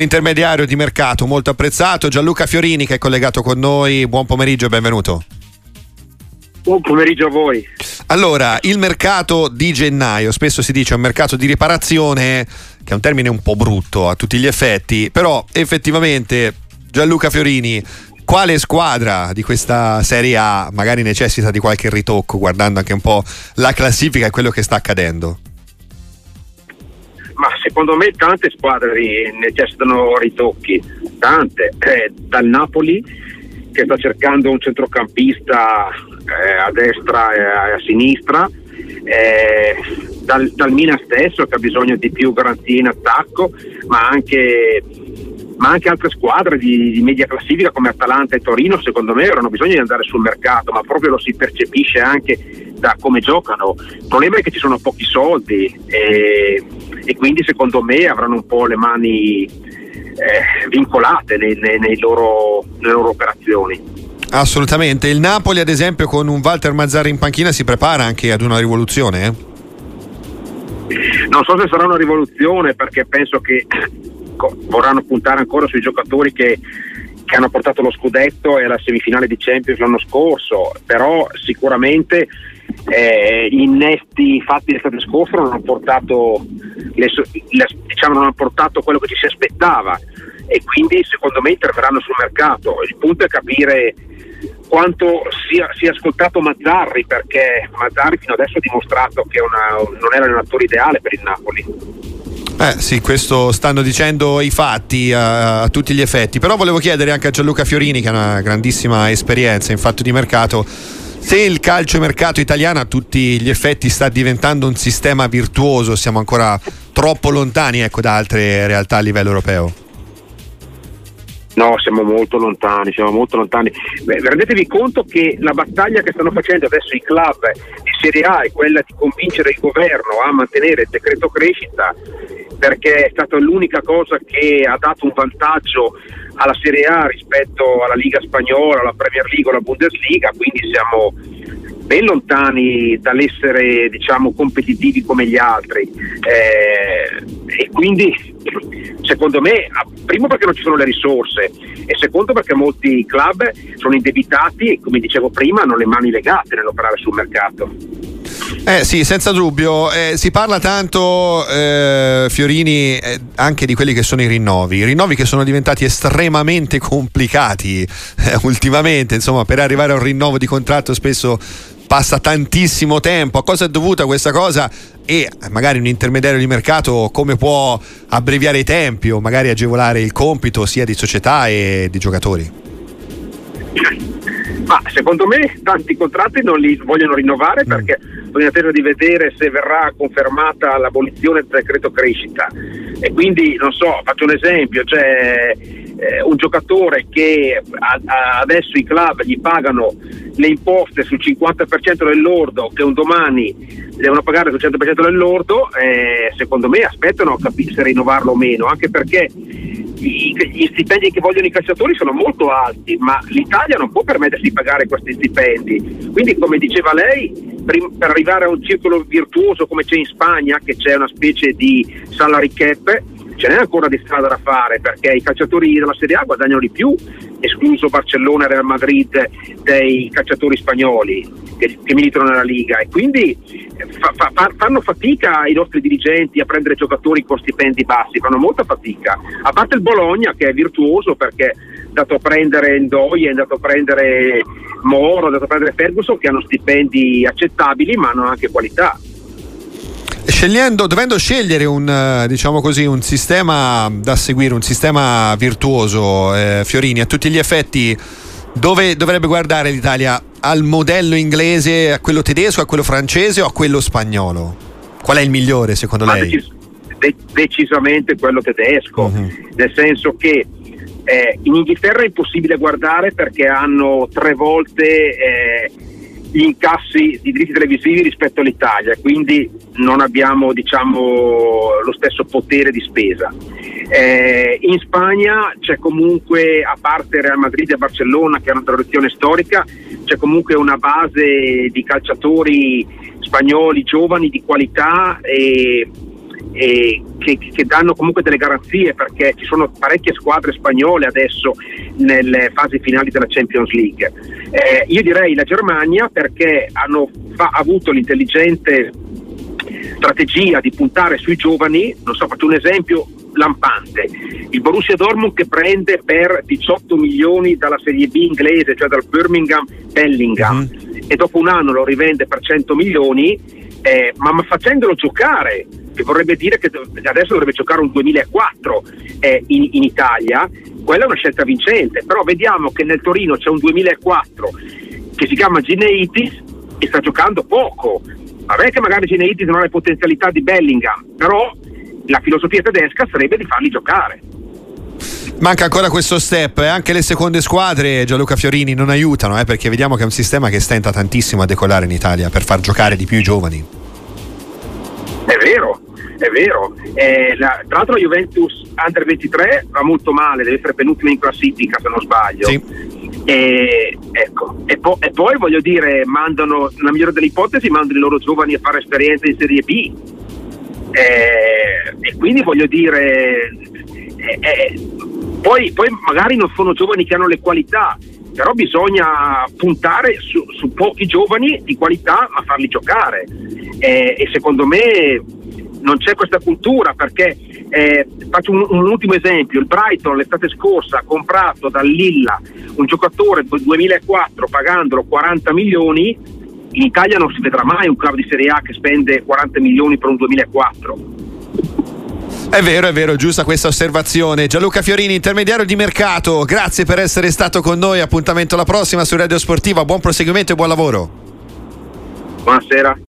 intermediario di mercato molto apprezzato, Gianluca Fiorini che è collegato con noi. Buon pomeriggio e benvenuto. Buon pomeriggio a voi. Allora, il mercato di gennaio, spesso si dice un mercato di riparazione, che è un termine un po' brutto a tutti gli effetti, però effettivamente Gianluca Fiorini, quale squadra di questa Serie A magari necessita di qualche ritocco, guardando anche un po' la classifica e quello che sta accadendo? Ma secondo me tante squadre necessitano ritocchi, tante, eh, dal Napoli che sta cercando un centrocampista eh, a destra e a sinistra, eh, dal, dal Mina stesso che ha bisogno di più garanzie in attacco, ma anche ma anche altre squadre di, di, media classifica come Atalanta e Torino secondo me avranno bisogno di andare sul mercato, ma proprio lo si percepisce anche da come giocano. Il problema è che ci sono pochi soldi e, e quindi secondo me avranno un po' le mani eh, vincolate nei, nei, nei loro, nelle loro operazioni. Assolutamente, il Napoli ad esempio con un Walter Mazzari in panchina si prepara anche ad una rivoluzione? Eh? Non so se sarà una rivoluzione perché penso che vorranno puntare ancora sui giocatori che, che hanno portato lo scudetto e la semifinale di Champions l'anno scorso, però sicuramente eh, gli innesti fatti l'estate scorsa non hanno portato, le, le, diciamo, non hanno portato quello che ci si aspettava e quindi secondo me interverranno sul mercato. Il punto è capire quanto sia, sia ascoltato Mazzarri perché Mazzarri fino adesso ha dimostrato che una, non era l'allenatore ideale per il Napoli. Eh sì, questo stanno dicendo i fatti a, a, tutti gli effetti, però volevo chiedere anche a Gianluca Fiorini che ha una grandissima esperienza in fatto di mercato se il calciomercato italiano a tutti gli effetti sta diventando un sistema virtuoso, siamo ancora troppo lontani ecco, da altre realtà a livello europeo. No, siamo molto lontani, siamo molto lontani. Beh, rendetevi conto che la battaglia che stanno facendo adesso i club di Serie A è quella di convincere il governo a mantenere il decreto crescita perché è stata l'unica cosa che ha dato un vantaggio alla Serie A rispetto alla Liga Spagnola, alla Premier League o alla Bundesliga, quindi siamo ben lontani dall'essere diciamo, competitivi come gli altri eh, e quindi secondo me primo perché non ci sono le risorse e secondo perché molti club sono indebitati e come dicevo prima hanno le mani legate nell'operare sul mercato. Eh sì, senza dubbio. Eh, si parla tanto, eh, Fiorini, eh, anche di quelli che sono i rinnovi. I rinnovi che sono diventati estremamente complicati eh, ultimamente. Insomma, per arrivare a un rinnovo di contratto spesso passa tantissimo tempo. A cosa è dovuta questa cosa? E magari un intermediario di mercato come può abbreviare i tempi o magari agevolare il compito sia di società e di giocatori? Ma secondo me tanti contratti non li vogliono rinnovare mm. perché in attesa di vedere se verrà confermata l'abolizione del decreto crescita. E quindi, non so, faccio un esempio, c'è eh, un giocatore che a, a adesso i club gli pagano le imposte sul 50% del lordo che un domani devono pagare sul 100% del lordo, eh, secondo me aspettano a capire se rinnovarlo o meno, anche perché gli stipendi che vogliono i calciatori sono molto alti, ma l'Italia non può permettersi di pagare questi stipendi. Quindi, come diceva lei, per arrivare a un circolo virtuoso come c'è in Spagna, che c'è una specie di salary cap, ce n'è ancora di strada da fare perché i calciatori della Serie A guadagnano di più, escluso Barcellona e Real Madrid, dei calciatori spagnoli che, che militano nella Liga e quindi fa, fa, fanno fatica i nostri dirigenti a prendere giocatori con stipendi bassi, fanno molta fatica. A parte il Bologna che è virtuoso perché andato a prendere Ndoi, è andato a prendere Moro, è andato a prendere Ferguson che hanno stipendi accettabili ma hanno anche qualità. Scegliendo, dovendo scegliere un, diciamo così, un sistema da seguire, un sistema virtuoso, eh, Fiorini, a tutti gli effetti, dove dovrebbe guardare l'Italia? Al modello inglese, a quello tedesco, a quello francese o a quello spagnolo? Qual è il migliore secondo Ma lei? Decis- de- decisamente quello tedesco, uh-huh. nel senso che eh, in Inghilterra è impossibile guardare perché hanno tre volte eh, gli incassi di diritti televisivi rispetto all'Italia, quindi non abbiamo diciamo, lo stesso potere di spesa. Eh, in Spagna c'è comunque, a parte Real Madrid e Barcellona che hanno una tradizione storica, c'è comunque una base di calciatori spagnoli giovani di qualità e, e che, che, danno comunque delle garanzie perché ci sono parecchie squadre spagnole adesso nelle fasi finali della Champions League. Eh, io direi la Germania perché hanno fa, avuto l'intelligente strategia di puntare sui giovani, non so, faccio un esempio lampante, il Borussia Dortmund che prende per 18 milioni dalla Serie B inglese, cioè dal Birmingham Bellingham, mm-hmm. e dopo un anno lo rivende per 100 milioni, eh, ma facendolo giocare, che vorrebbe dire che adesso dovrebbe giocare un 2004 eh, in, in Italia, quella è una scelta vincente, però vediamo che nel Torino c'è un 2004 che si chiama Gineitis e sta giocando poco. Vabbè che magari Gineitis non ha le potenzialità di Bellingham, però la filosofia tedesca sarebbe di farli giocare. Manca ancora questo step e eh? anche le seconde squadre Gianluca Fiorini non aiutano eh, perché vediamo che è un sistema che stenta tantissimo a decollare in Italia per far giocare di più i giovani. È vero, è vero. Eh, la, tra l'altro la Juventus Under 23 va molto male, deve essere penultima in classifica se non sbaglio. Sì. E, ecco. e, po- e, poi voglio dire, mandano, nella migliore delle ipotesi, mandano i loro giovani a fare esperienze in Serie B. E, e quindi voglio dire, poi, poi, magari non sono giovani che hanno le qualità, però bisogna puntare su, su pochi giovani di qualità ma farli giocare. e secondo me non c'è questa cultura perché eh, faccio un, un, ultimo esempio, il Brighton l'estate scorsa ha comprato dal Lilla un giocatore del 2004 pagandolo 40 milioni, in Italia non si vedrà mai un club di Serie A che spende 40 milioni per un 2004. È vero, è vero, giusta questa osservazione. Gianluca Fiorini, intermediario di mercato, grazie per essere stato con noi. Appuntamento alla prossima su Radio Sportiva. Buon proseguimento e buon lavoro. Buonasera.